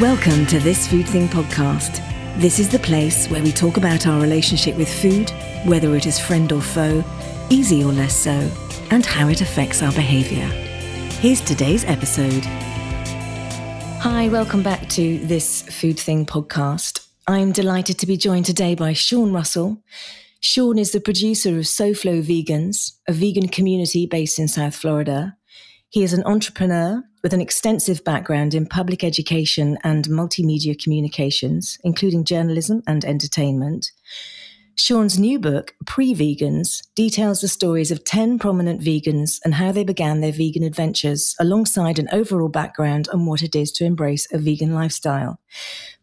Welcome to This Food Thing podcast. This is the place where we talk about our relationship with food, whether it is friend or foe, easy or less so, and how it affects our behaviour. Here's today's episode. Hi, welcome back to This Food Thing podcast. I'm delighted to be joined today by Sean Russell. Sean is the producer of SoFlo Vegans, a vegan community based in South Florida. He is an entrepreneur with an extensive background in public education and multimedia communications, including journalism and entertainment. Sean's new book, Pre Vegans, details the stories of 10 prominent vegans and how they began their vegan adventures, alongside an overall background on what it is to embrace a vegan lifestyle.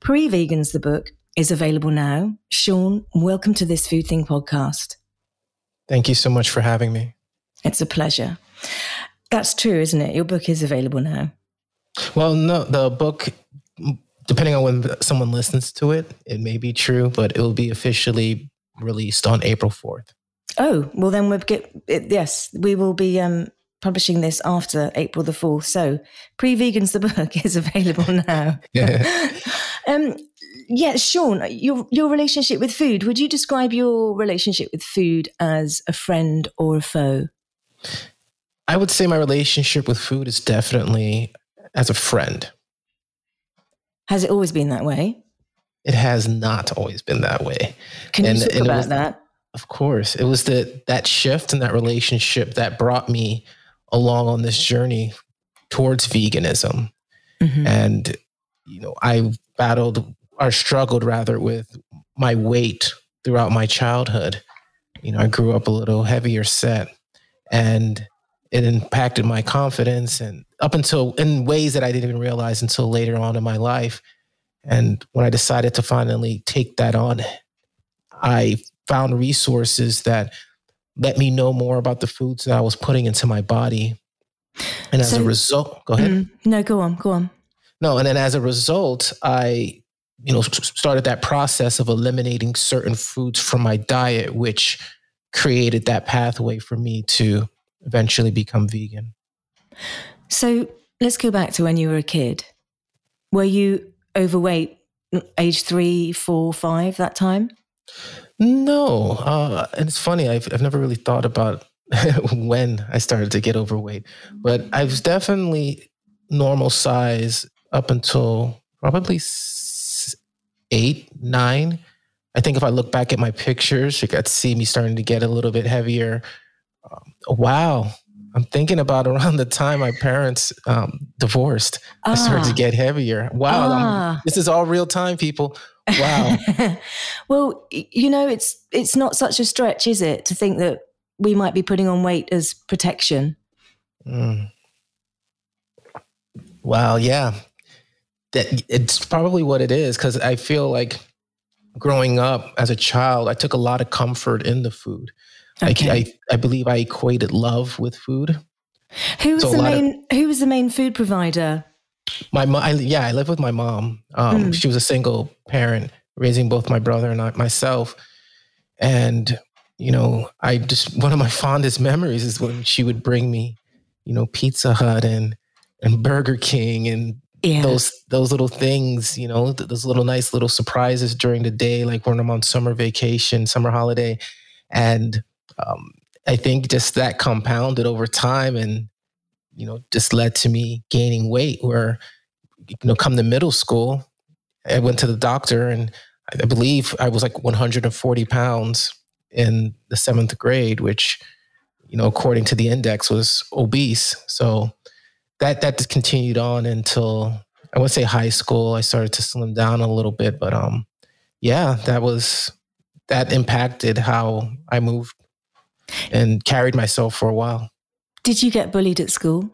Pre Vegans, the book, is available now. Sean, welcome to this Food Thing podcast. Thank you so much for having me. It's a pleasure. That's true, isn't it? Your book is available now. Well, no, the book, depending on when someone listens to it, it may be true, but it will be officially released on April 4th. Oh, well, then we'll get, it, yes, we will be um, publishing this after April the 4th. So, Pre Vegans, the book is available now. Yeah. um, yeah, Sean, your your relationship with food. Would you describe your relationship with food as a friend or a foe? I would say my relationship with food is definitely as a friend. Has it always been that way? It has not always been that way. Can and, you talk about was, that? Of course. It was the that shift in that relationship that brought me along on this journey towards veganism. Mm-hmm. And you know, I battled or struggled rather with my weight throughout my childhood. You know, I grew up a little heavier set and it impacted my confidence and up until in ways that I didn't even realize until later on in my life. And when I decided to finally take that on, I found resources that let me know more about the foods that I was putting into my body. And as so, a result, go ahead. Mm, no, go on, go on. No, and then as a result, I, you know, started that process of eliminating certain foods from my diet, which created that pathway for me to eventually become vegan. So let's go back to when you were a kid. Were you overweight age three, four, five that time? No. Uh, and it's funny, I've, I've never really thought about when I started to get overweight, but I was definitely normal size up until probably eight, nine. I think if I look back at my pictures, you to see me starting to get a little bit heavier wow. I'm thinking about around the time my parents um, divorced. Ah. I started to ah. get heavier. Wow, ah. this is all real time, people. Wow. well, you know, it's it's not such a stretch, is it, to think that we might be putting on weight as protection? Mm. Wow, yeah, that it's probably what it is because I feel like growing up as a child, I took a lot of comfort in the food. Okay. I, I, I believe I equated love with food. Who was so the main? Of, who was the main food provider? My mom. I, yeah, I live with my mom. Um, mm. She was a single parent, raising both my brother and I, myself. And you know, I just one of my fondest memories is when she would bring me, you know, Pizza Hut and and Burger King and yeah. those those little things, you know, those little nice little surprises during the day, like when I'm on summer vacation, summer holiday, and um, I think just that compounded over time and, you know, just led to me gaining weight where, you know, come to middle school, I went to the doctor and I believe I was like 140 pounds in the seventh grade, which, you know, according to the index was obese. So that, that just continued on until I would say high school. I started to slim down a little bit, but, um, yeah, that was, that impacted how I moved and carried myself for a while. Did you get bullied at school?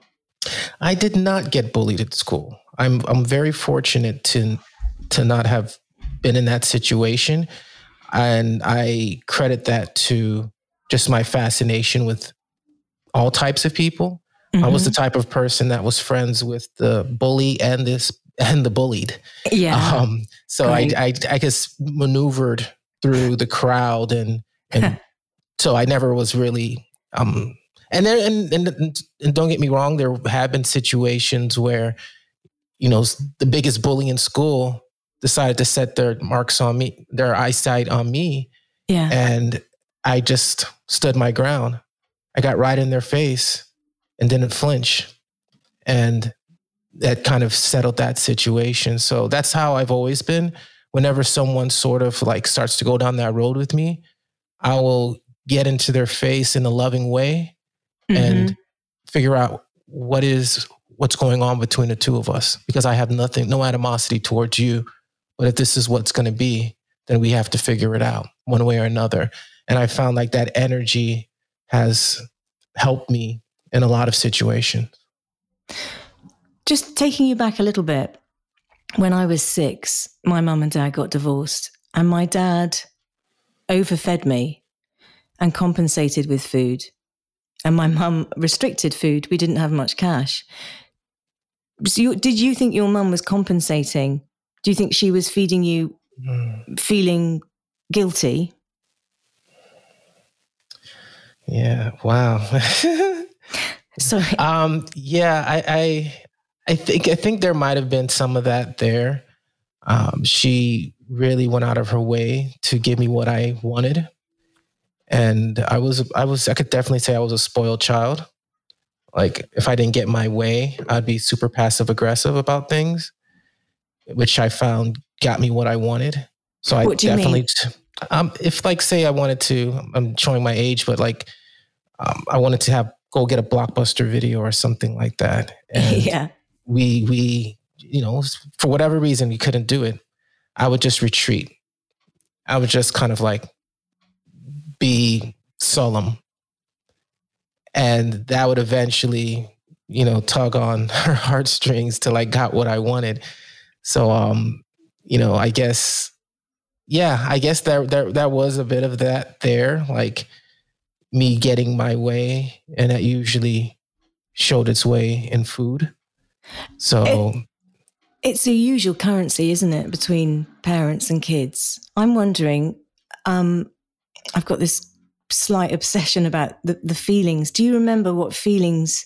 I did not get bullied at school. I'm I'm very fortunate to to not have been in that situation and I credit that to just my fascination with all types of people. Mm-hmm. I was the mm-hmm. type of person that was friends with the bully and this and the bullied. Yeah. Um, so I, I I just maneuvered through the crowd and and so I never was really um and there and, and and don't get me wrong, there have been situations where you know, the biggest bully in school decided to set their marks on me, their eyesight on me. Yeah. And I just stood my ground. I got right in their face and didn't flinch. And that kind of settled that situation. So that's how I've always been. Whenever someone sort of like starts to go down that road with me, I will get into their face in a loving way mm-hmm. and figure out what is what's going on between the two of us because I have nothing, no animosity towards you. But if this is what's going to be, then we have to figure it out one way or another. And I found like that energy has helped me in a lot of situations. Just taking you back a little bit, when I was six, my mum and dad got divorced, and my dad overfed me and compensated with food. And my mum restricted food. We didn't have much cash. So you, did you think your mum was compensating? Do you think she was feeding you mm. feeling guilty? Yeah. Wow. Sorry. Um, yeah, I, I, I think I think there might have been some of that there. Um, she really went out of her way to give me what I wanted, and I was I was I could definitely say I was a spoiled child. Like if I didn't get my way, I'd be super passive aggressive about things, which I found got me what I wanted. So I definitely, um, if like say I wanted to, I'm showing my age, but like um, I wanted to have go get a blockbuster video or something like that. And yeah. We we you know for whatever reason we couldn't do it. I would just retreat. I would just kind of like be solemn. And that would eventually you know tug on her heartstrings till i got what i wanted. So um you know i guess yeah i guess there there that was a bit of that there like me getting my way and that usually showed its way in food. So it, it's a usual currency isn't it between parents and kids? I'm wondering um i've got this slight obsession about the, the feelings. Do you remember what feelings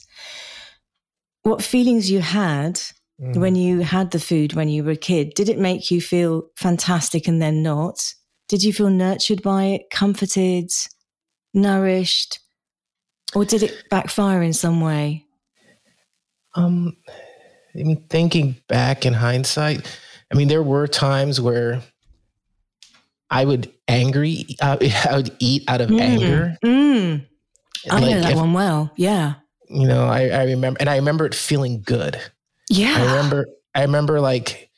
what feelings you had mm. when you had the food when you were a kid? Did it make you feel fantastic and then not? Did you feel nurtured by it, comforted, nourished? Or did it backfire in some way? Um I mean thinking back in hindsight, I mean there were times where I would angry. Uh, I would eat out of mm, anger. Mm. I like know that if, one well. Yeah. You know, I, I remember, and I remember it feeling good. Yeah. I remember. I remember like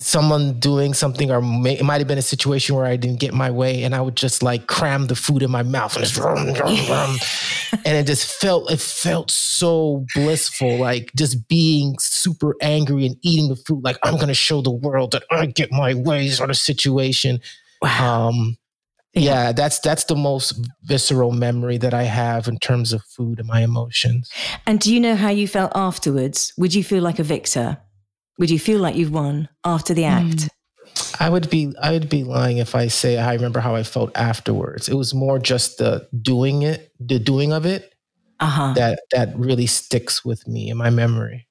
someone doing something, or may, it might have been a situation where I didn't get my way, and I would just like cram the food in my mouth and just rum, rum, rum. and it just felt it felt so blissful, like just being super angry and eating the food, like I'm gonna show the world that I get my way, sort of situation. Wow. Um, yeah. yeah, that's that's the most visceral memory that I have in terms of food and my emotions. And do you know how you felt afterwards? Would you feel like a victor? Would you feel like you've won after the act? Mm. I would be I would be lying if I say I remember how I felt afterwards. It was more just the doing it, the doing of it, uh-huh. that that really sticks with me in my memory.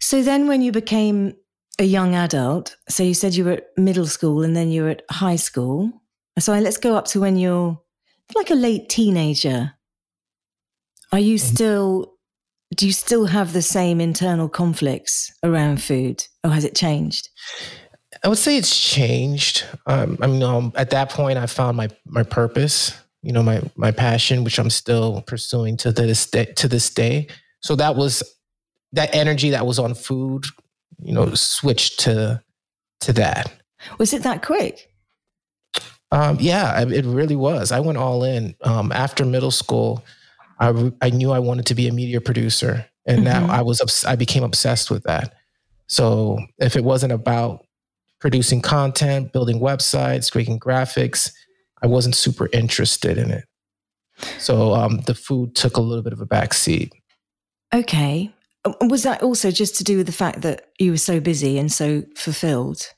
So then, when you became a young adult. So you said you were at middle school and then you were at high school. So let's go up to when you're like a late teenager. Are you mm-hmm. still, do you still have the same internal conflicts around food or has it changed? I would say it's changed. Um, I mean, um, at that point, I found my my purpose. You know, my my passion, which I'm still pursuing to this day. To this day, so that was that energy that was on food you know, switched to to that. Was it that quick? Um, yeah, it really was. I went all in. Um, after middle school, I, I knew I wanted to be a media producer, and mm-hmm. now I was I became obsessed with that. So if it wasn't about producing content, building websites, creating graphics, I wasn't super interested in it. So um, the food took a little bit of a backseat. Okay. Um, was that also just to do with the fact that you were so busy and so fulfilled?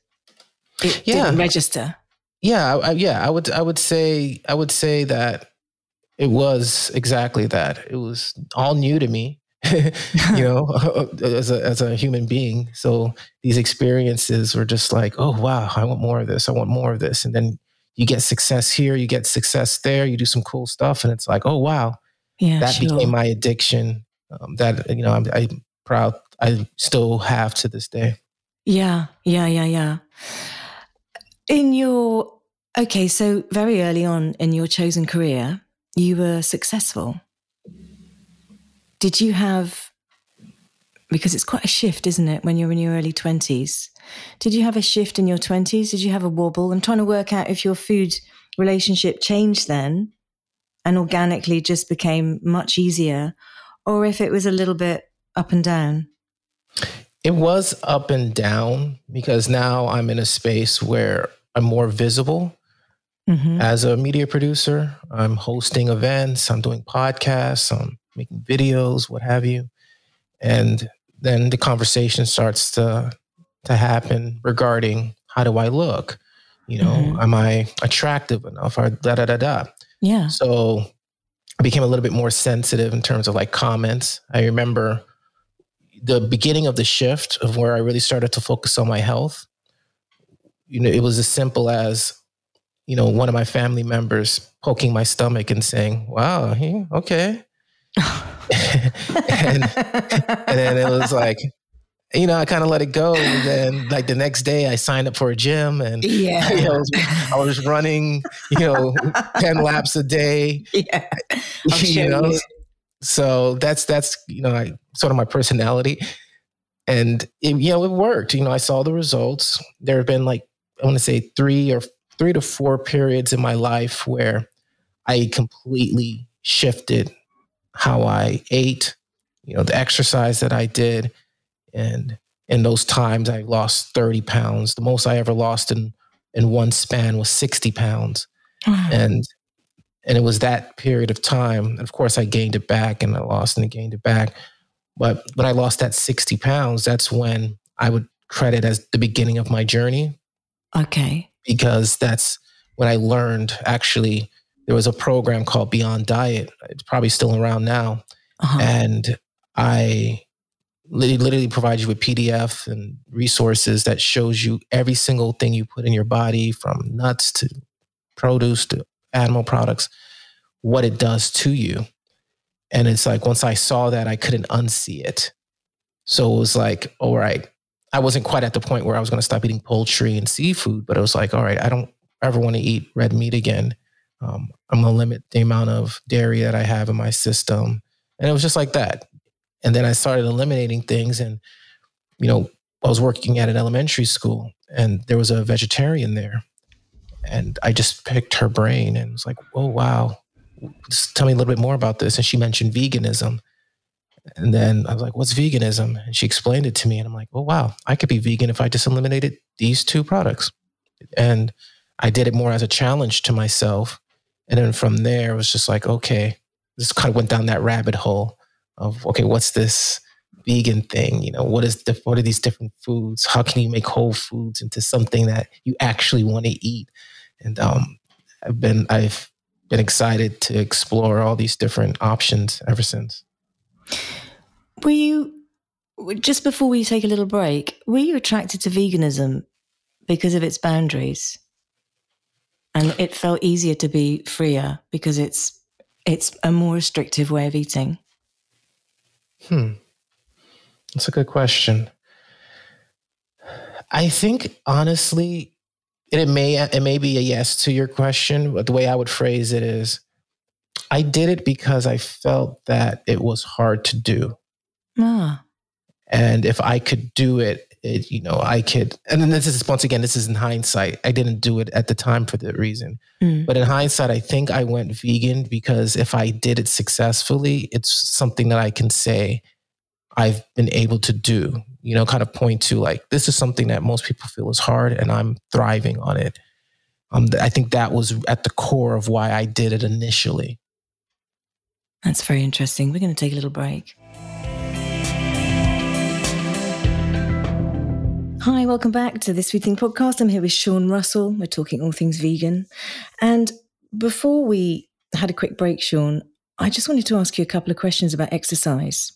It yeah. didn't register. Yeah, I, yeah. I would. I would say. I would say that it was exactly that. It was all new to me. you know, as a as a human being. So these experiences were just like, oh wow, I want more of this. I want more of this. And then you get success here, you get success there, you do some cool stuff, and it's like, oh wow, yeah, that sure. became my addiction. Um, that you know, I'm, I'm proud. I still have to this day. Yeah, yeah, yeah, yeah. In your okay, so very early on in your chosen career, you were successful. Did you have because it's quite a shift, isn't it, when you're in your early 20s? Did you have a shift in your 20s? Did you have a wobble? I'm trying to work out if your food relationship changed then and organically just became much easier, or if it was a little bit up and down. It was up and down because now I'm in a space where I'm more visible mm-hmm. as a media producer. I'm hosting events, I'm doing podcasts, I'm making videos, what have you. And then the conversation starts to to happen regarding how do I look? You know, mm-hmm. am I attractive enough? Or da da da da. Yeah. So I became a little bit more sensitive in terms of like comments. I remember the beginning of the shift of where I really started to focus on my health. You know, it was as simple as, you know, one of my family members poking my stomach and saying, "Wow, he, okay." and, and then it was like, you know, I kind of let it go. And then, like the next day, I signed up for a gym, and yeah, you know, I, was, I was running, you know, ten laps a day. Yeah, you know, you. so that's that's you know, I, sort of my personality, and it, you know, it worked. You know, I saw the results. There have been like I want to say three or three to four periods in my life where I completely shifted how I ate, you know, the exercise that I did and in those times, I lost 30 pounds. The most I ever lost in, in one span was 60 pounds. And and it was that period of time. And of course, I gained it back and I lost and I gained it back. But when I lost that 60 pounds, that's when I would credit as the beginning of my journey. Okay. Because that's when I learned actually, there was a program called Beyond Diet. It's probably still around now. Uh-huh. And I literally provides you with PDF and resources that shows you every single thing you put in your body from nuts to produce to animal products, what it does to you. And it's like once I saw that, I couldn't unsee it. So it was like, all right, I wasn't quite at the point where I was going to stop eating poultry and seafood, but it was like, all right, I don't ever want to eat red meat again. Um, I'm going to limit the amount of dairy that I have in my system. And it was just like that. And then I started eliminating things. And, you know, I was working at an elementary school and there was a vegetarian there. And I just picked her brain and was like, oh, wow. Just tell me a little bit more about this. And she mentioned veganism. And then I was like, what's veganism? And she explained it to me. And I'm like, oh, wow, I could be vegan if I just eliminated these two products. And I did it more as a challenge to myself. And then from there, it was just like, okay, this kind of went down that rabbit hole of okay, what's this vegan thing? You know, what is the, what are these different foods? How can you make whole foods into something that you actually want to eat? And um, I've been I've been excited to explore all these different options ever since. Were you just before we take a little break? Were you attracted to veganism because of its boundaries? And it felt easier to be freer because it's it's a more restrictive way of eating. Hmm. That's a good question. I think honestly, it may it may be a yes to your question, but the way I would phrase it is I did it because I felt that it was hard to do. Ah. And if I could do it, it, you know, I could, and then this is once again, this is in hindsight. I didn't do it at the time for that reason. Mm. But in hindsight, I think I went vegan because if I did it successfully, it's something that I can say I've been able to do, you know, kind of point to like, this is something that most people feel is hard and I'm thriving on it. Um, I think that was at the core of why I did it initially. That's very interesting. We're going to take a little break. Hi, welcome back to This Food Thing podcast. I'm here with Sean Russell. We're talking all things vegan. And before we had a quick break, Sean, I just wanted to ask you a couple of questions about exercise.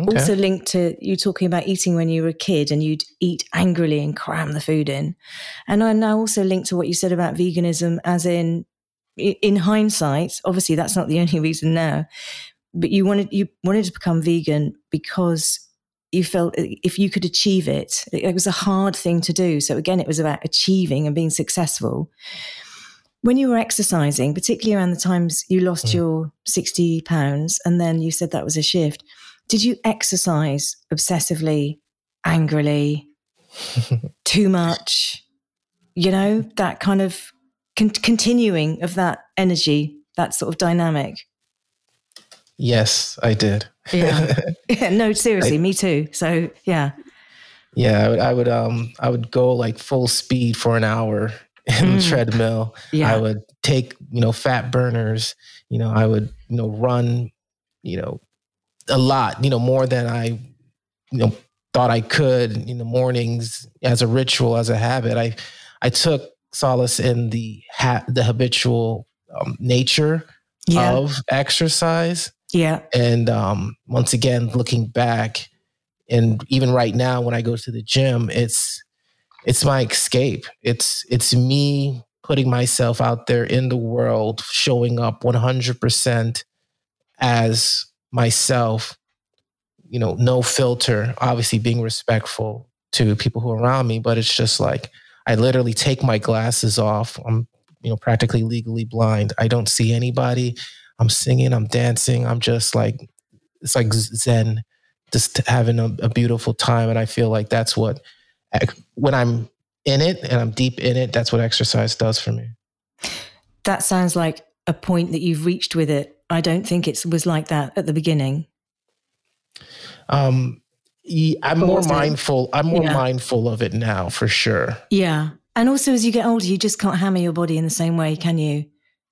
Okay. Also linked to you talking about eating when you were a kid and you'd eat angrily and cram the food in. And I now also linked to what you said about veganism as in in hindsight, obviously that's not the only reason now, but you wanted you wanted to become vegan because you felt if you could achieve it, it was a hard thing to do. So again, it was about achieving and being successful. When you were exercising, particularly around the times you lost mm. your 60 pounds and then you said that was a shift, did you exercise obsessively, angrily, too much? You know, that kind of con- continuing of that energy, that sort of dynamic. Yes, I did. Yeah. yeah. No, seriously, me too. So yeah. Yeah, I would, I would, um, I would go like full speed for an hour in mm. the treadmill. Yeah. I would take, you know, fat burners. You know, I would, you know, run, you know, a lot. You know, more than I, you know, thought I could in the mornings as a ritual, as a habit. I, I took solace in the ha- the habitual um, nature yeah. of exercise. Yeah. And um, once again, looking back, and even right now when I go to the gym, it's it's my escape. It's it's me putting myself out there in the world, showing up 100% as myself, you know, no filter, obviously being respectful to people who are around me, but it's just like I literally take my glasses off. I'm, you know, practically legally blind. I don't see anybody. I'm singing, I'm dancing. I'm just like, it's like Zen, just having a, a beautiful time. And I feel like that's what, when I'm in it and I'm deep in it, that's what exercise does for me. That sounds like a point that you've reached with it. I don't think it was like that at the beginning. Um, I'm more mindful. I'm more yeah. mindful of it now for sure. Yeah. And also as you get older, you just can't hammer your body in the same way, can you?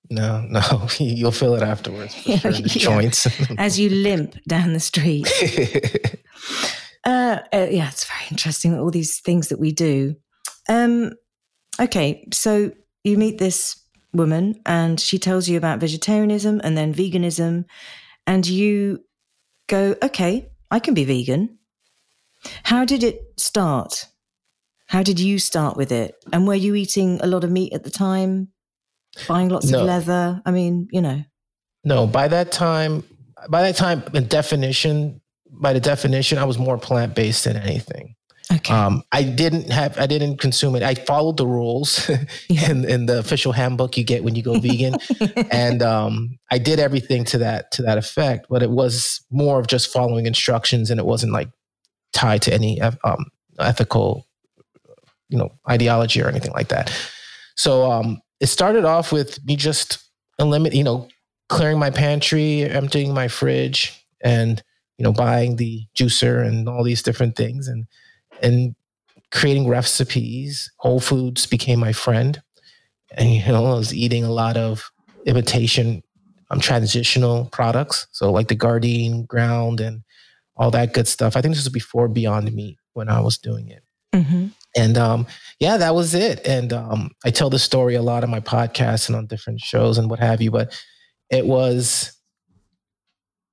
No, no. You'll feel it afterwards for sure. The yeah. joints. as you limp down the street. uh, uh, yeah, it's very interesting, all these things that we do. Um, okay, so you meet this woman and she tells you about vegetarianism and then veganism, and you go, okay, I can be vegan. How did it start? How did you start with it? And were you eating a lot of meat at the time? Buying lots no. of leather? I mean, you know. No, by that time, by that time, the definition, by the definition, I was more plant based than anything. Okay. Um, I didn't have, I didn't consume it. I followed the rules yeah. in, in the official handbook you get when you go vegan, and um, I did everything to that to that effect. But it was more of just following instructions, and it wasn't like tied to any um, ethical, you know, ideology or anything like that. So um, it started off with me just eliminating, you know, clearing my pantry, emptying my fridge, and you know, buying the juicer and all these different things, and and creating recipes. Whole Foods became my friend, and you know, I was eating a lot of imitation um, transitional products, so like the Gardein ground and all that good stuff. I think this was before Beyond Meat when I was doing it. Mm-hmm. And um, yeah, that was it. And um, I tell the story a lot on my podcast and on different shows and what have you. But it was,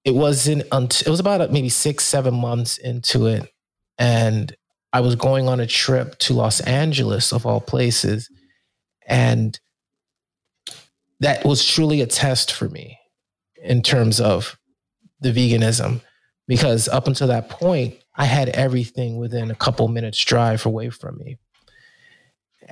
it wasn't until it was about maybe six, seven months into it, and I was going on a trip to Los Angeles of all places, and that was truly a test for me in terms of the veganism because up until that point, I had everything within a couple minutes drive away from me.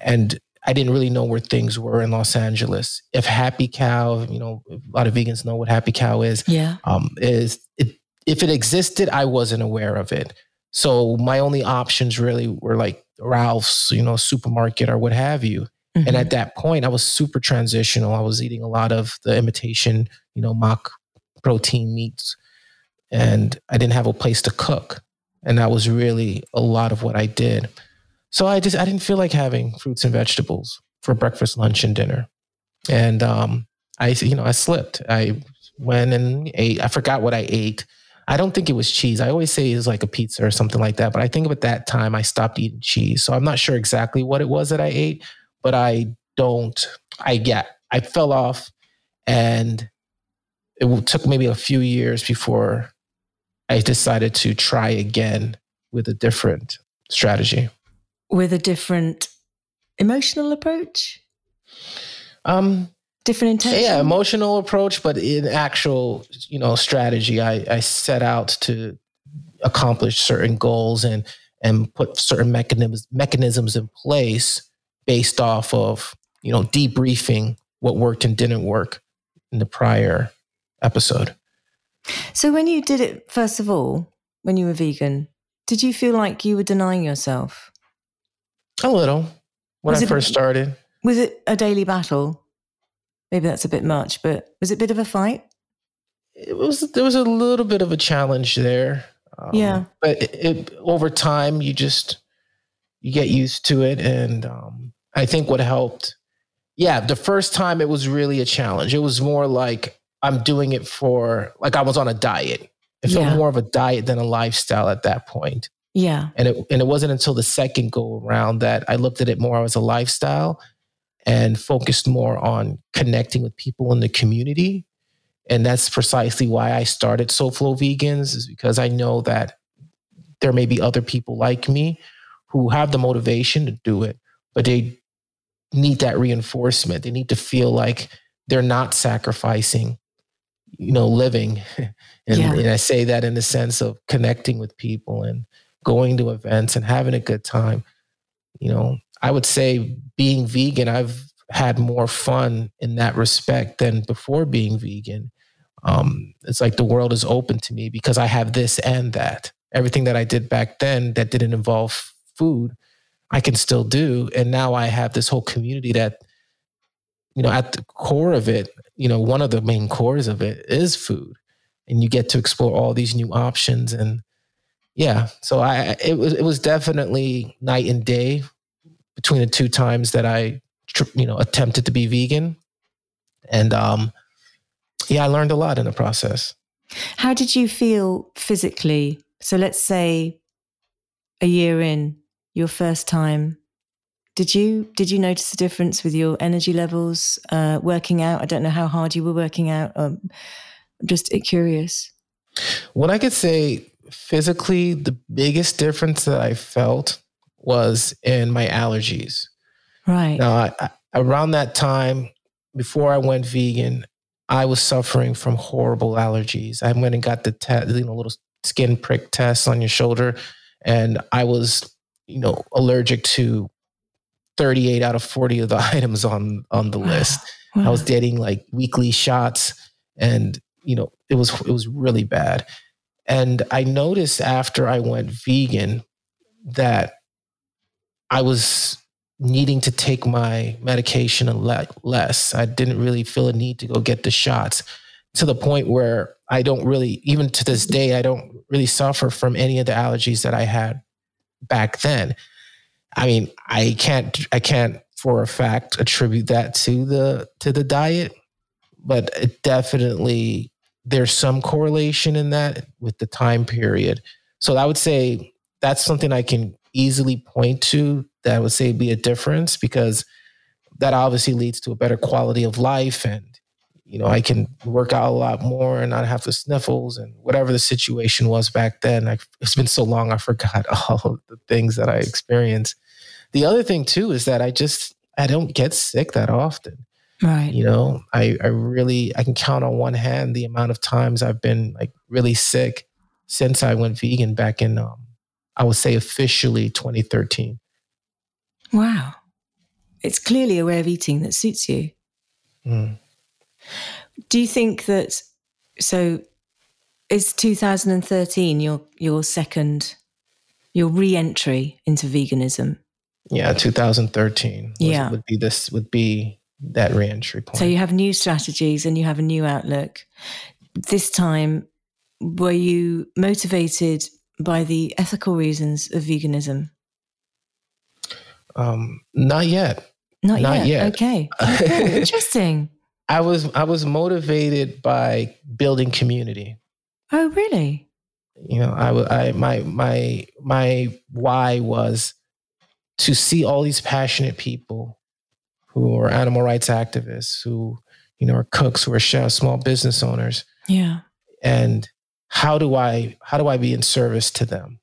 And I didn't really know where things were in Los Angeles. If Happy Cow, you know, a lot of vegans know what Happy Cow is. Yeah. Um, is it, if it existed, I wasn't aware of it. So my only options really were like Ralph's, you know, supermarket or what have you. Mm-hmm. And at that point, I was super transitional. I was eating a lot of the imitation, you know, mock protein meats and I didn't have a place to cook. And that was really a lot of what I did. So I just I didn't feel like having fruits and vegetables for breakfast, lunch, and dinner. And um, I you know I slipped. I went and ate. I forgot what I ate. I don't think it was cheese. I always say it was like a pizza or something like that. But I think at that time I stopped eating cheese. So I'm not sure exactly what it was that I ate, but I don't. I yeah I fell off, and it took maybe a few years before I decided to try again with a different strategy. With a different emotional approach? Um, different intention? Yeah, emotional approach, but in actual, you know, strategy, I, I set out to accomplish certain goals and and put certain mechanisms mechanisms in place based off of you know debriefing what worked and didn't work in the prior episode. So when you did it first of all, when you were vegan, did you feel like you were denying yourself? A little when was I it, first started. Was it a daily battle? Maybe that's a bit much, but was it a bit of a fight? It was. There was a little bit of a challenge there. Um, yeah, but it, it, over time, you just you get used to it, and um, I think what helped. Yeah, the first time it was really a challenge. It was more like I'm doing it for like I was on a diet. It felt yeah. more of a diet than a lifestyle at that point. Yeah. And it and it wasn't until the second go around that I looked at it more as a lifestyle and focused more on connecting with people in the community. And that's precisely why I started SoFlo Vegans, is because I know that there may be other people like me who have the motivation to do it, but they need that reinforcement. They need to feel like they're not sacrificing you know living. And, yeah. and, i say that in the sense of connecting with people and going to events and having a good time. You know i would say being vegan i've had more fun in that respect than before being vegan. Um, it's like the world is open to me because i have this and that. Everything that i did back then that didn't involve food i can still do. And now i have this whole community that you know, at the core of it, you know, one of the main cores of it is food, and you get to explore all these new options. And yeah, so I it was it was definitely night and day between the two times that I, you know, attempted to be vegan, and um, yeah, I learned a lot in the process. How did you feel physically? So let's say a year in, your first time did you did you notice a difference with your energy levels uh, working out? I don't know how hard you were working out. Um, I'm just curious. What I could say physically, the biggest difference that I felt was in my allergies. Right. Now, I, I, around that time, before I went vegan, I was suffering from horrible allergies. I went and got the te- you know, little skin prick test on your shoulder, and I was, you know, allergic to 38 out of 40 of the items on on the list. Wow. I was getting like weekly shots and you know, it was it was really bad. And I noticed after I went vegan that I was needing to take my medication a lot less. I didn't really feel a need to go get the shots to the point where I don't really, even to this day, I don't really suffer from any of the allergies that I had back then. I mean, I can't I can't for a fact attribute that to the to the diet, but it definitely there's some correlation in that with the time period. So I would say that's something I can easily point to that I would say be a difference because that obviously leads to a better quality of life and you know, I can work out a lot more and not have the sniffles and whatever the situation was back then. I, it's been so long, I forgot all of the things that I experienced. The other thing too is that I just I don't get sick that often. Right. You know, I I really I can count on one hand the amount of times I've been like really sick since I went vegan back in um I would say officially 2013. Wow. It's clearly a way of eating that suits you. Mm. Do you think that so is 2013 your your second your re-entry into veganism? Yeah, 2013. Was, yeah, would be this would be that re-entry point. So you have new strategies and you have a new outlook. This time, were you motivated by the ethical reasons of veganism? Um, not yet. Not, not yet. yet. Okay. okay. Interesting. I was I was motivated by building community. Oh, really? You know, I I my my my why was to see all these passionate people who are animal rights activists, who you know are cooks, who are chefs, small business owners. Yeah, and how do I how do I be in service to them?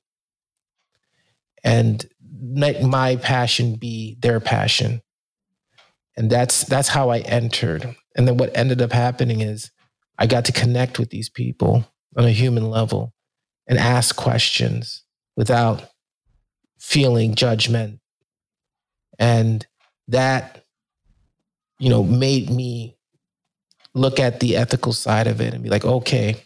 And let my passion be their passion. And that's that's how I entered. And then what ended up happening is I got to connect with these people on a human level and ask questions without feeling judgment. And that, you know, made me look at the ethical side of it and be like, okay,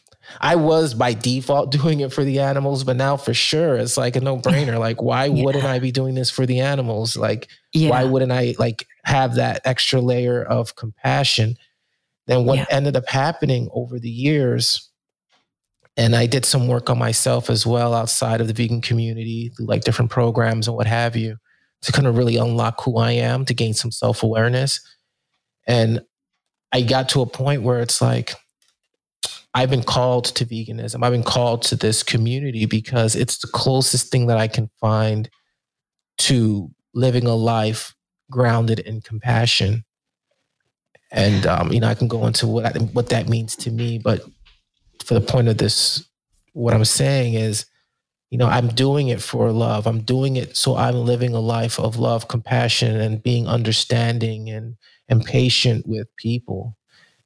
I was by default doing it for the animals, but now for sure it's like a no brainer. Like, why yeah. wouldn't I be doing this for the animals? Like, yeah. why wouldn't I like have that extra layer of compassion? Then what yeah. ended up happening over the years, and I did some work on myself as well outside of the vegan community, through like different programs and what have you, to kind of really unlock who I am, to gain some self awareness. And I got to a point where it's like, I've been called to veganism. I've been called to this community because it's the closest thing that I can find to living a life grounded in compassion. And um, you know, I can go into what I, what that means to me, but for the point of this, what I'm saying is, you know, I'm doing it for love. I'm doing it so I'm living a life of love, compassion, and being understanding and and patient with people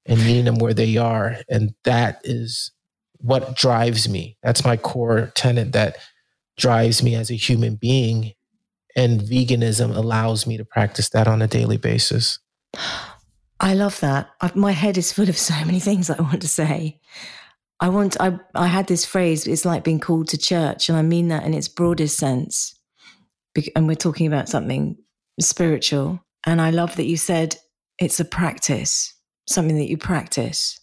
and meeting them where they are. And that is what drives me. That's my core tenet that drives me as a human being. And veganism allows me to practice that on a daily basis. I love that. I, my head is full of so many things I want to say. I want, I, I had this phrase, it's like being called to church. And I mean that in its broadest sense. And we're talking about something spiritual. And I love that you said it's a practice something that you practice.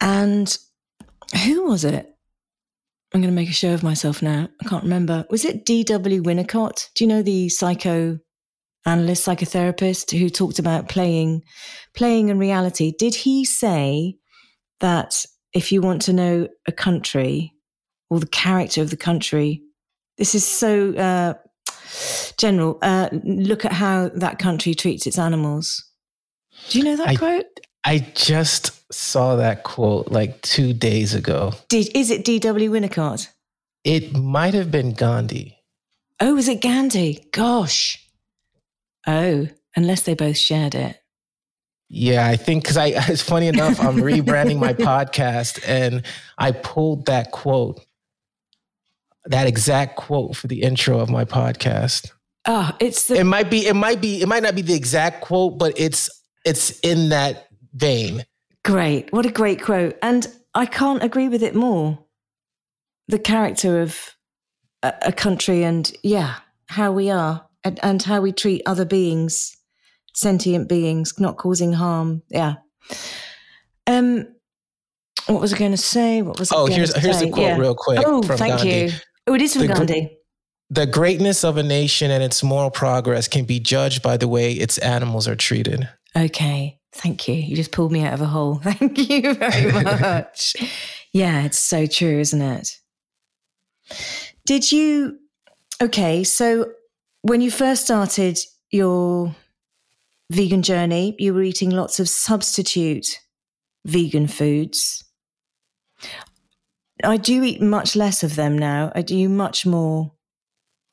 And who was it? I'm going to make a show of myself now. I can't remember. Was it D.W. Winnicott? Do you know the psycho analyst, psychotherapist who talked about playing, playing in reality? Did he say that if you want to know a country or the character of the country, this is so uh, general. Uh, look at how that country treats its animals. Do you know that I, quote? I just saw that quote like two days ago. Did is it D.W. Winnicott? It might have been Gandhi. Oh, was it Gandhi? Gosh. Oh, unless they both shared it. Yeah, I think because I it's funny enough, I'm rebranding my podcast and I pulled that quote, that exact quote for the intro of my podcast. Oh, it's the- it might be, it might be, it might not be the exact quote, but it's it's in that vein. Great. What a great quote. And I can't agree with it more. The character of a, a country and, yeah, how we are and, and how we treat other beings, sentient beings, not causing harm. Yeah. Um, what was I going to say? What was oh here's here's say? the quote yeah. real quick. Oh, thank Gandhi. you. Oh, it is from the, Gandhi. The greatness of a nation and its moral progress can be judged by the way its animals are treated. Okay. Thank you. You just pulled me out of a hole. Thank you very much. yeah, it's so true, isn't it? Did you, okay, so when you first started your vegan journey, you were eating lots of substitute vegan foods. I do eat much less of them now. I do much more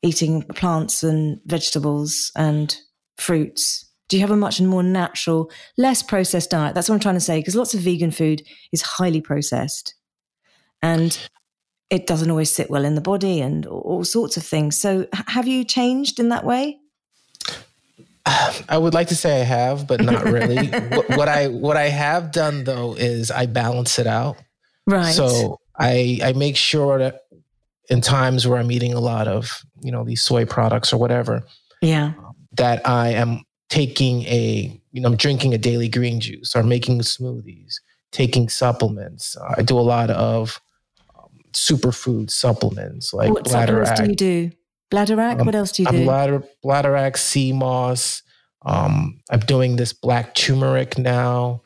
eating plants and vegetables and fruits. Do you have a much more natural, less processed diet? That's what I'm trying to say, because lots of vegan food is highly processed and it doesn't always sit well in the body and all sorts of things. So, have you changed in that way? I would like to say I have, but not really. what, what, I what I have done though is I balance it out. Right. So I I make sure that in times where I'm eating a lot of you know these soy products or whatever, yeah, that I am taking a, you know, I'm drinking a daily green juice or making smoothies, taking supplements. I do a lot of um, superfood supplements like what supplements do you do? Bladderwrack? Um, what else do you I'm do? Bladder, Bladderwrack, sea moss. Um, I'm doing this black turmeric now.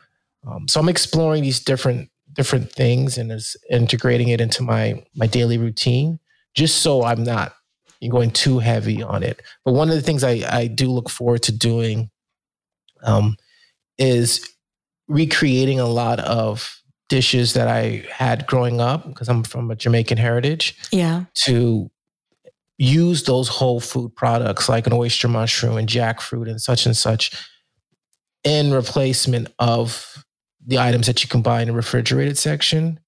Um, so I'm exploring these different different things and is integrating it into my my daily routine, just so I'm not you're going too heavy on it. But one of the things I, I do look forward to doing um, is recreating a lot of dishes that I had growing up because I'm from a Jamaican heritage. Yeah. To use those whole food products like an oyster mushroom and jackfruit and such and such in replacement of the items that you can buy in the refrigerated section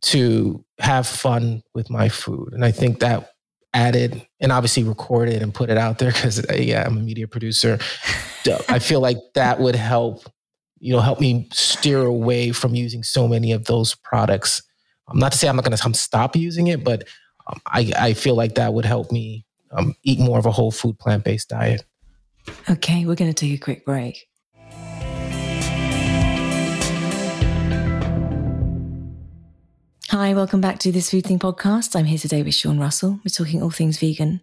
to have fun with my food. And I think that added and obviously recorded and put it out there because uh, yeah, I'm a media producer. I feel like that would help, you know, help me steer away from using so many of those products. Um, not to say I'm not going to stop using it, but um, I, I feel like that would help me um, eat more of a whole food plant based diet. Okay, we're going to take a quick break. Hi, welcome back to this Food Thing podcast. I'm here today with Sean Russell. We're talking all things vegan.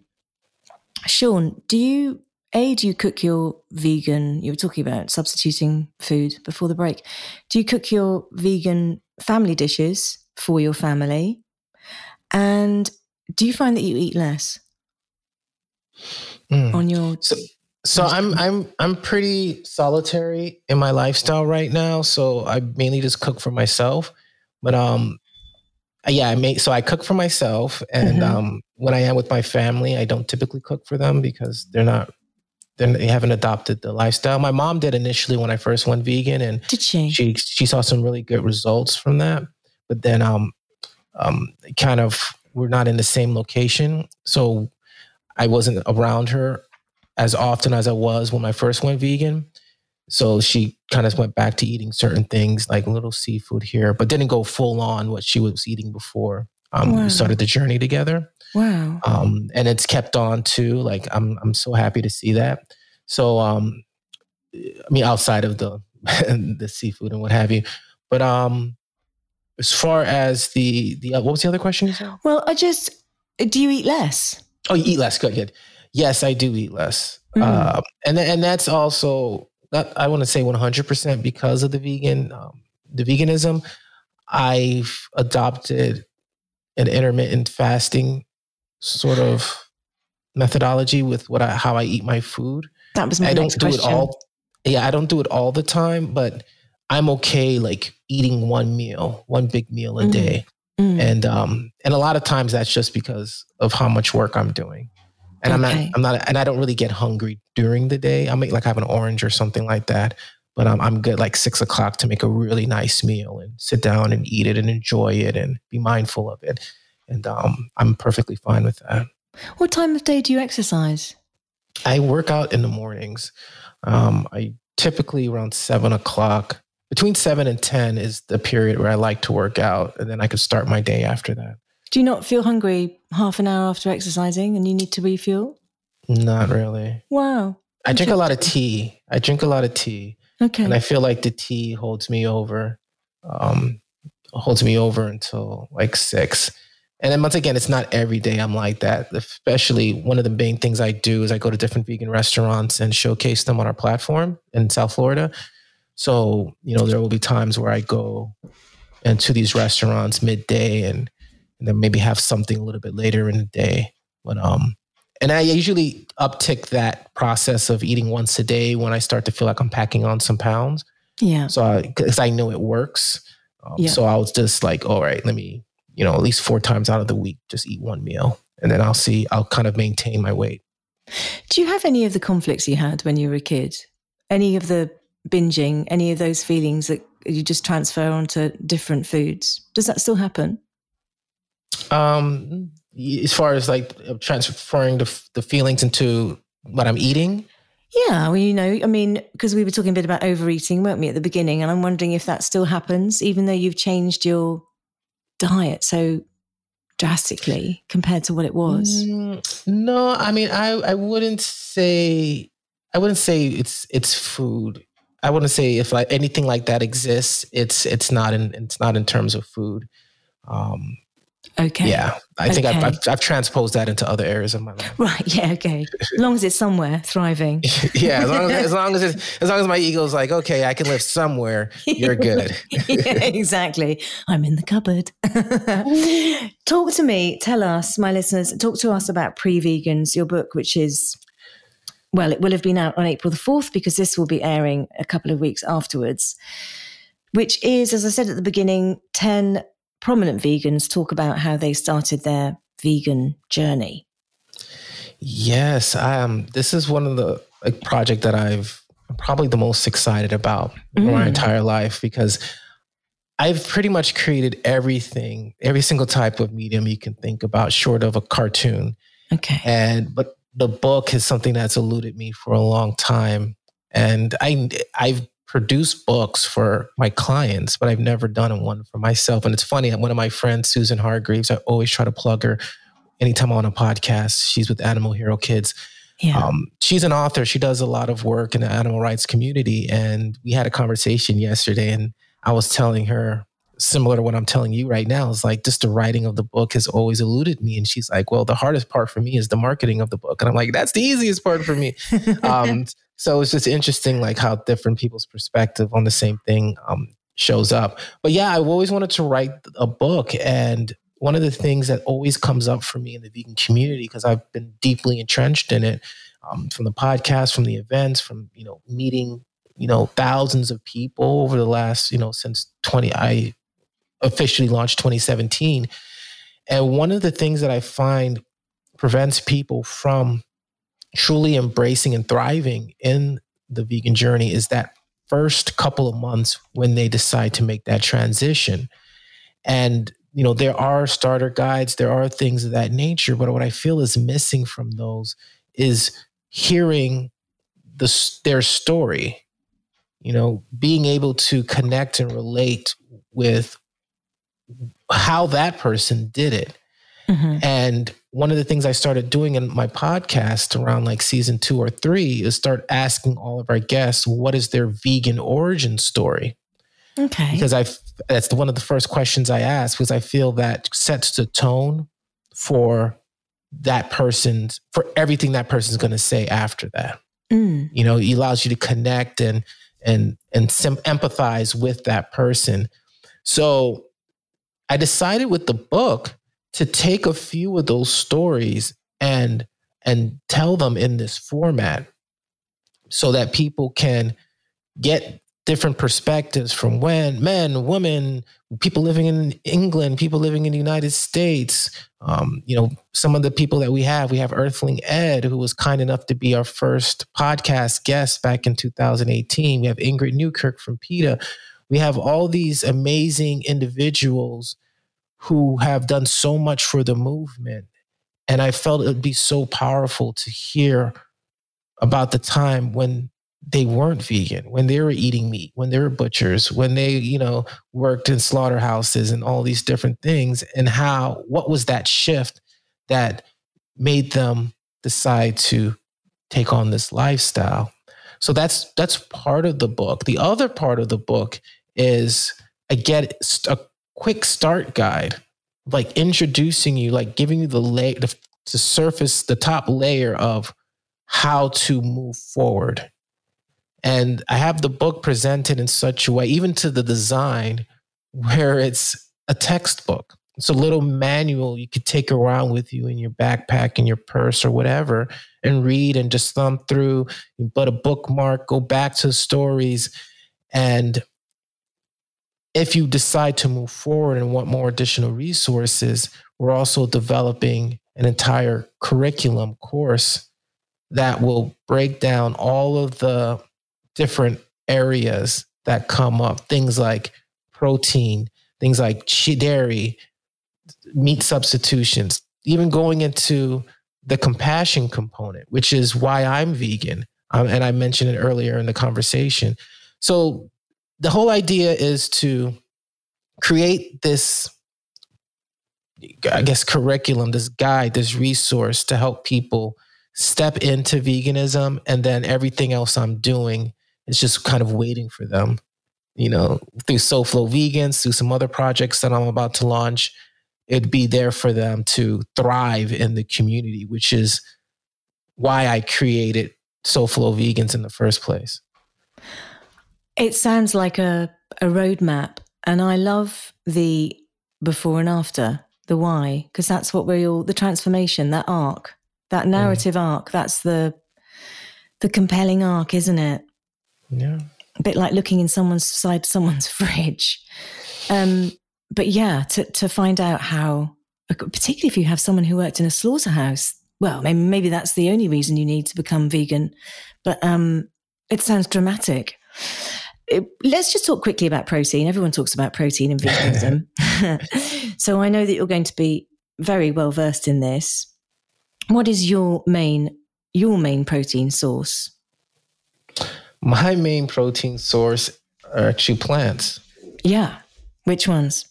Sean, do you a do you cook your vegan? You were talking about substituting food before the break. Do you cook your vegan family dishes for your family? And do you find that you eat less mm. on your so, so I'm I'm I'm pretty solitary in my lifestyle right now. So I mainly just cook for myself. But um yeah, I make so I cook for myself, and mm-hmm. um, when I am with my family, I don't typically cook for them because they're not they're, they haven't adopted the lifestyle. My mom did initially when I first went vegan, and did she? She she saw some really good results from that, but then um um kind of we're not in the same location, so I wasn't around her as often as I was when I first went vegan. So she kind of went back to eating certain things like little seafood here, but didn't go full on what she was eating before. Um, wow. We started the journey together. Wow. Um, and it's kept on too. Like I'm, I'm so happy to see that. So, um, I mean, outside of the the seafood and what have you, but um, as far as the the uh, what was the other question? Well, I just do you eat less? Oh, you eat less. Good, good. Yes, I do eat less, mm. uh, and and that's also not, I want to say 100% because of the vegan, um, the veganism. I've adopted an intermittent fasting sort of methodology with what I, how I eat my food. That was my I don't do question. it all. Yeah, I don't do it all the time, but I'm okay like eating one meal, one big meal a mm. day. Mm. And um and a lot of times that's just because of how much work I'm doing and okay. I'm not, I'm not, and I don't really get hungry during the day. I might like I have an orange or something like that, but I'm, I'm good like six o'clock to make a really nice meal and sit down and eat it and enjoy it and be mindful of it. And um, I'm perfectly fine with that. What time of day do you exercise? I work out in the mornings. Um, I typically around seven o'clock. Between seven and ten is the period where I like to work out, and then I can start my day after that. Do you not feel hungry half an hour after exercising and you need to refuel? Not really. Wow. I drink a lot of tea. I drink a lot of tea. Okay. And I feel like the tea holds me over, um, holds me over until like six. And then once again, it's not every day I'm like that. Especially one of the main things I do is I go to different vegan restaurants and showcase them on our platform in South Florida. So, you know, there will be times where I go into these restaurants midday and and then maybe have something a little bit later in the day. But um, and I usually uptick that process of eating once a day when I start to feel like I'm packing on some pounds. Yeah. So because I, I, know it works. Um, yeah. So I was just like, all right, let me, you know, at least four times out of the week, just eat one meal, and then I'll see. I'll kind of maintain my weight. Do you have any of the conflicts you had when you were a kid? Any of the binging? Any of those feelings that you just transfer onto different foods? Does that still happen? Um, as far as like transferring the the feelings into what I'm eating. Yeah, well, you know, I mean, because we were talking a bit about overeating, weren't we, at the beginning? And I'm wondering if that still happens, even though you've changed your diet so drastically compared to what it was. Mm, no, I mean, I I wouldn't say I wouldn't say it's it's food. I wouldn't say if like anything like that exists, it's it's not in it's not in terms of food. Um, Okay. Yeah, I think I've, I've, I've, transposed that into other areas of my life. Right. Yeah. Okay. As long as it's somewhere thriving. yeah. As long as, as long as it's, as long as my ego's like, okay, I can live somewhere. You're good. yeah, exactly. I'm in the cupboard. talk to me. Tell us, my listeners. Talk to us about pre-vegans. Your book, which is well, it will have been out on April the fourth because this will be airing a couple of weeks afterwards which is, as I said at the beginning, 10 prominent vegans talk about how they started their vegan journey. Yes, um, this is one of the like project that I've probably the most excited about mm. my entire life because I've pretty much created everything, every single type of medium you can think about, short of a cartoon. Okay. And but the book is something that's eluded me for a long time, and I I've produced books for my clients, but I've never done one for myself. And it's funny, one of my friends, Susan Hargreaves, I always try to plug her anytime I'm on a podcast. She's with Animal Hero Kids. Yeah. Um, she's an author. She does a lot of work in the animal rights community. And we had a conversation yesterday, and I was telling her similar to what I'm telling you right now. Is like just the writing of the book has always eluded me. And she's like, "Well, the hardest part for me is the marketing of the book." And I'm like, "That's the easiest part for me." um, so it's just interesting, like how different people's perspective on the same thing um, shows up. But yeah, I've always wanted to write a book, and one of the things that always comes up for me in the vegan community because I've been deeply entrenched in it um, from the podcast, from the events, from you know meeting you know thousands of people over the last you know since 20 I officially launched 2017 and one of the things that I find prevents people from truly embracing and thriving in the vegan journey is that first couple of months when they decide to make that transition and you know, there are starter guides, there are things of that nature, but what I feel is missing from those is hearing the their story. You know, being able to connect and relate with how that person did it. Mm-hmm. And one of the things I started doing in my podcast around like season two or three is start asking all of our guests what is their vegan origin story. Okay. Because I that's one of the first questions I ask because I feel that sets the tone for that person's for everything that person's going to say after that. Mm. You know, it allows you to connect and and and sim- empathize with that person. So I decided with the book to take a few of those stories and and tell them in this format so that people can get different perspectives from when men, women, people living in England, people living in the United States. Um, you know, some of the people that we have, we have Earthling Ed, who was kind enough to be our first podcast guest back in 2018. We have Ingrid Newkirk from PETA. We have all these amazing individuals who have done so much for the movement. And I felt it would be so powerful to hear about the time when they weren't vegan, when they were eating meat, when they were butchers, when they, you know, worked in slaughterhouses and all these different things, and how, what was that shift that made them decide to take on this lifestyle? So that's that's part of the book. The other part of the book is I get a quick start guide, like introducing you, like giving you the lay the, to surface the top layer of how to move forward and I have the book presented in such a way, even to the design, where it's a textbook. It's a little manual you could take around with you in your backpack, in your purse, or whatever, and read and just thumb through. You put a bookmark, go back to stories. And if you decide to move forward and want more additional resources, we're also developing an entire curriculum course that will break down all of the different areas that come up. Things like protein, things like dairy, meat substitutions, even going into the compassion component, which is why I'm vegan. Um, and I mentioned it earlier in the conversation. So the whole idea is to create this, I guess, curriculum, this guide, this resource to help people step into veganism. And then everything else I'm doing is just kind of waiting for them, you know, through SoFlo Vegans, through some other projects that I'm about to launch. It'd be there for them to thrive in the community, which is why I created SoFlo Vegans in the first place. It sounds like a, a roadmap. And I love the before and after, the why, because that's what we're all the transformation, that arc, that narrative mm. arc. That's the the compelling arc, isn't it? Yeah. a bit like looking in someone's side someone's fridge. Um, but yeah, to to find out how, particularly if you have someone who worked in a slaughterhouse, well, maybe maybe that's the only reason you need to become vegan. But um, it sounds dramatic. It, let's just talk quickly about protein. Everyone talks about protein and veganism. so I know that you're going to be very well versed in this. What is your main your main protein source? My main protein source are actually plants. Yeah. Which ones?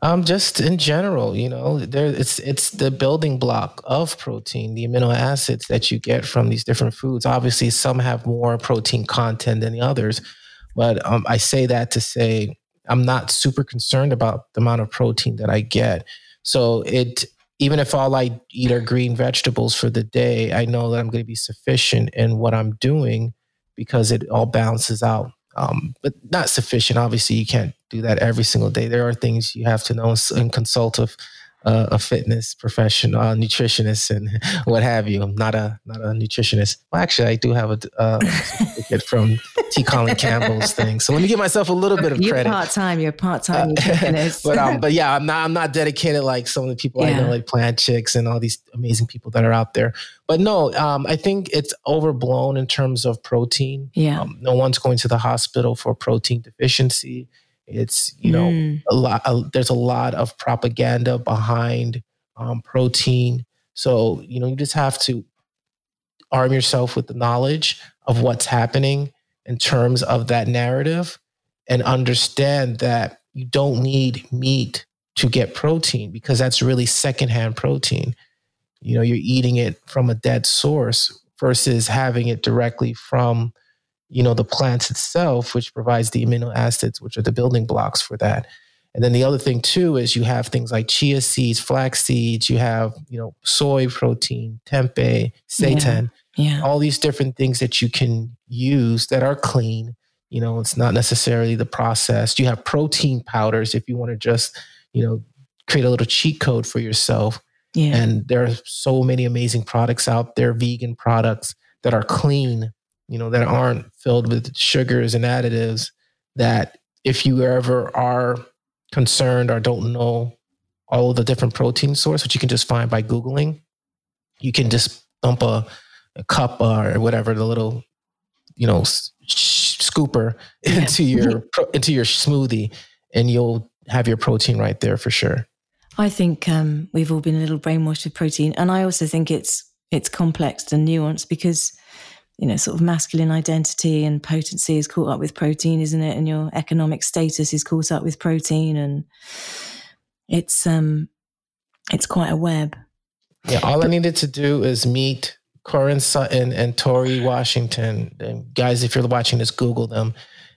Um, just in general, you know, there it's it's the building block of protein, the amino acids that you get from these different foods. Obviously, some have more protein content than the others, but um, I say that to say I'm not super concerned about the amount of protein that I get. So it even if all I eat are green vegetables for the day, I know that I'm going to be sufficient in what I'm doing because it all balances out. Um, but not sufficient. Obviously, you can't do that every single day. There are things you have to know and consult of uh, a fitness professional, a nutritionist, and what have you. I'm not a not a nutritionist. Well, actually, I do have a uh, certificate from T. Colin Campbell's thing. So let me give myself a little bit of credit. you're credit. Part time. You're part time uh, nutritionist. but um, but yeah, I'm not I'm not dedicated like some of the people yeah. I know, like Plant Chicks and all these amazing people that are out there. But no, um, I think it's overblown in terms of protein. Yeah, um, no one's going to the hospital for protein deficiency it's you know mm. a lot. A, there's a lot of propaganda behind um, protein, so you know you just have to arm yourself with the knowledge of what's happening in terms of that narrative, and understand that you don't need meat to get protein because that's really secondhand protein. You know, you're eating it from a dead source versus having it directly from you know, the plant itself, which provides the amino acids, which are the building blocks for that. And then the other thing too is you have things like chia seeds, flax seeds, you have, you know, soy protein, tempeh, seitan, yeah. yeah. all these different things that you can use that are clean. You know, it's not necessarily the processed. You have protein powders if you want to just, you know, create a little cheat code for yourself. Yeah. And there are so many amazing products out there, vegan products that are clean you know, that aren't filled with sugars and additives that if you ever are concerned or don't know all of the different protein source, which you can just find by Googling, you can just dump a, a cup or whatever, the little, you know, scooper into your into your smoothie and you'll have your protein right there for sure. I think um, we've all been a little brainwashed with protein, and I also think it's it's complex and nuanced because you know, sort of masculine identity and potency is caught up with protein, isn't it? And your economic status is caught up with protein, and it's um, it's quite a web. Yeah, all I needed to do is meet Korin Sutton and Torre Washington. And guys, if you're watching this, Google them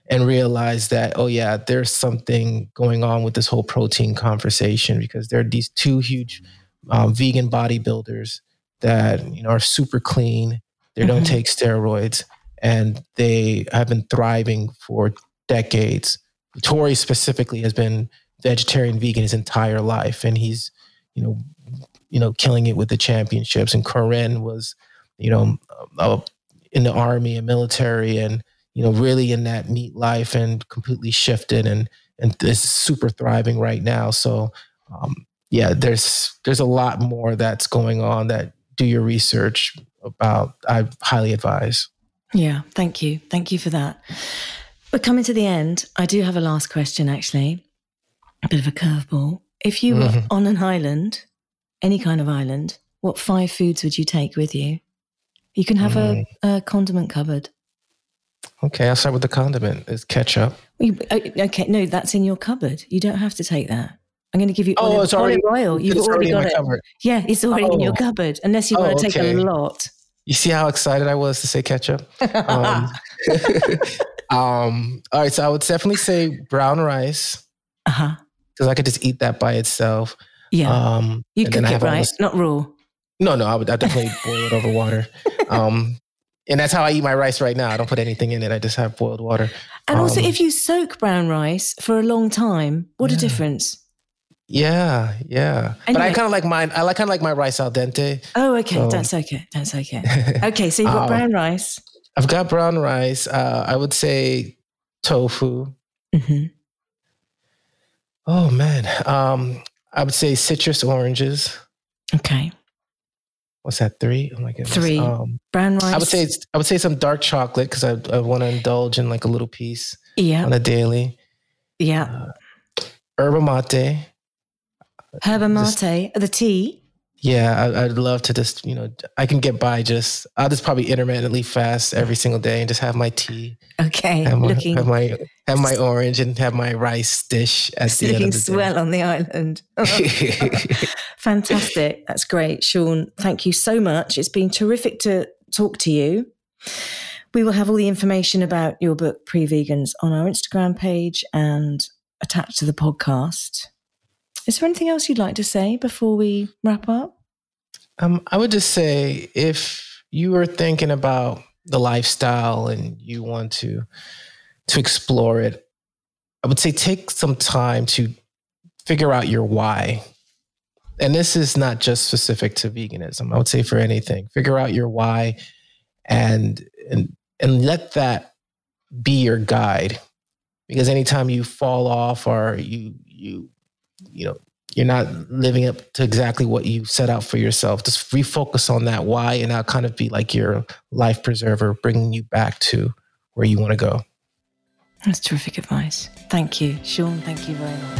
and realize that, oh yeah, there's something going on with this whole protein conversation because there are these two huge um, vegan bodybuilders that you know are super clean they don't mm-hmm. take steroids and they have been thriving for decades. Torre specifically has been vegetarian vegan his entire life and he's, you know, you know, killing it with the championships. And Korin was, you know, in the army and military and, you know, really in that meat life and completely shifted and, and is super thriving right now. So, um, yeah, there's, there's a lot more that's going on that do your research about, I highly advise. Yeah, thank you. Thank you for that. We're coming to the end. I do have a last question, actually. A bit of a curveball. If you were mm-hmm. on an island, any kind of island, what five foods would you take with you? You can have mm. a, a, condiment cupboard. Okay, I'll start with the condiment. It's ketchup. Uh, okay, no, that's in your cupboard. You don't have to take that. I'm going to give you oh, it's already, olive oil. You've already, already got it. Cupboard. Yeah, it's already oh. in your oh. cupboard, unless you oh, want to take okay. a lot. You see how excited I was to say ketchup? Um, um, all right, so I would definitely say brown rice. Uh huh. Because I could just eat that by itself. Yeah. Um, you cook it right, not raw. No, no, I would I definitely boil it over water. Um, and that's how I eat my rice right now. I don't put anything in it. I just have boiled water. And um, also, if you soak brown rice for a long time, what yeah. a difference! Yeah, yeah. Anyway. But I kind of like mine. I like kind of like my rice al dente. Oh, okay. So. That's okay. That's okay. Okay, so you've got um, brown rice. I've got brown rice. Uh, I would say tofu. Mm-hmm. Oh man, um, I would say citrus oranges. Okay. What's that? Three? Oh my goodness. Three. Um, Brown rice. I would say I would say some dark chocolate because I, I want to indulge in like a little piece. Yeah. On a daily. Yeah. Uh, yerba mate. Yerba mate, the tea. Yeah, I, would love to just, you know, I can get by just, I'll just probably intermittently fast every single day and just have my tea. Okay. Have my, looking, have my, have my orange and have my rice dish at the looking end of the swell day. on the island. Fantastic. That's great. Sean, thank you so much. It's been terrific to talk to you. We will have all the information about your book, Pre Vegans, on our Instagram page and attached to the podcast. Is there anything else you'd like to say before we wrap up? Um, I would just say if you are thinking about the lifestyle and you want to to explore it, I would say take some time to figure out your why. And this is not just specific to veganism. I would say for anything, figure out your why and and and let that be your guide. Because anytime you fall off or you you you know you're not living up to exactly what you set out for yourself. Just refocus on that why and that'll kind of be like your life preserver bringing you back to where you want to go. That's terrific advice. Thank you. Sean thank you very much.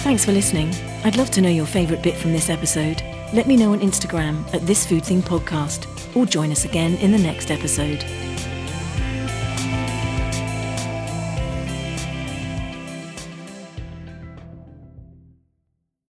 Thanks for listening. I'd love to know your favorite bit from this episode. Let me know on instagram at this food thing podcast or join us again in the next episode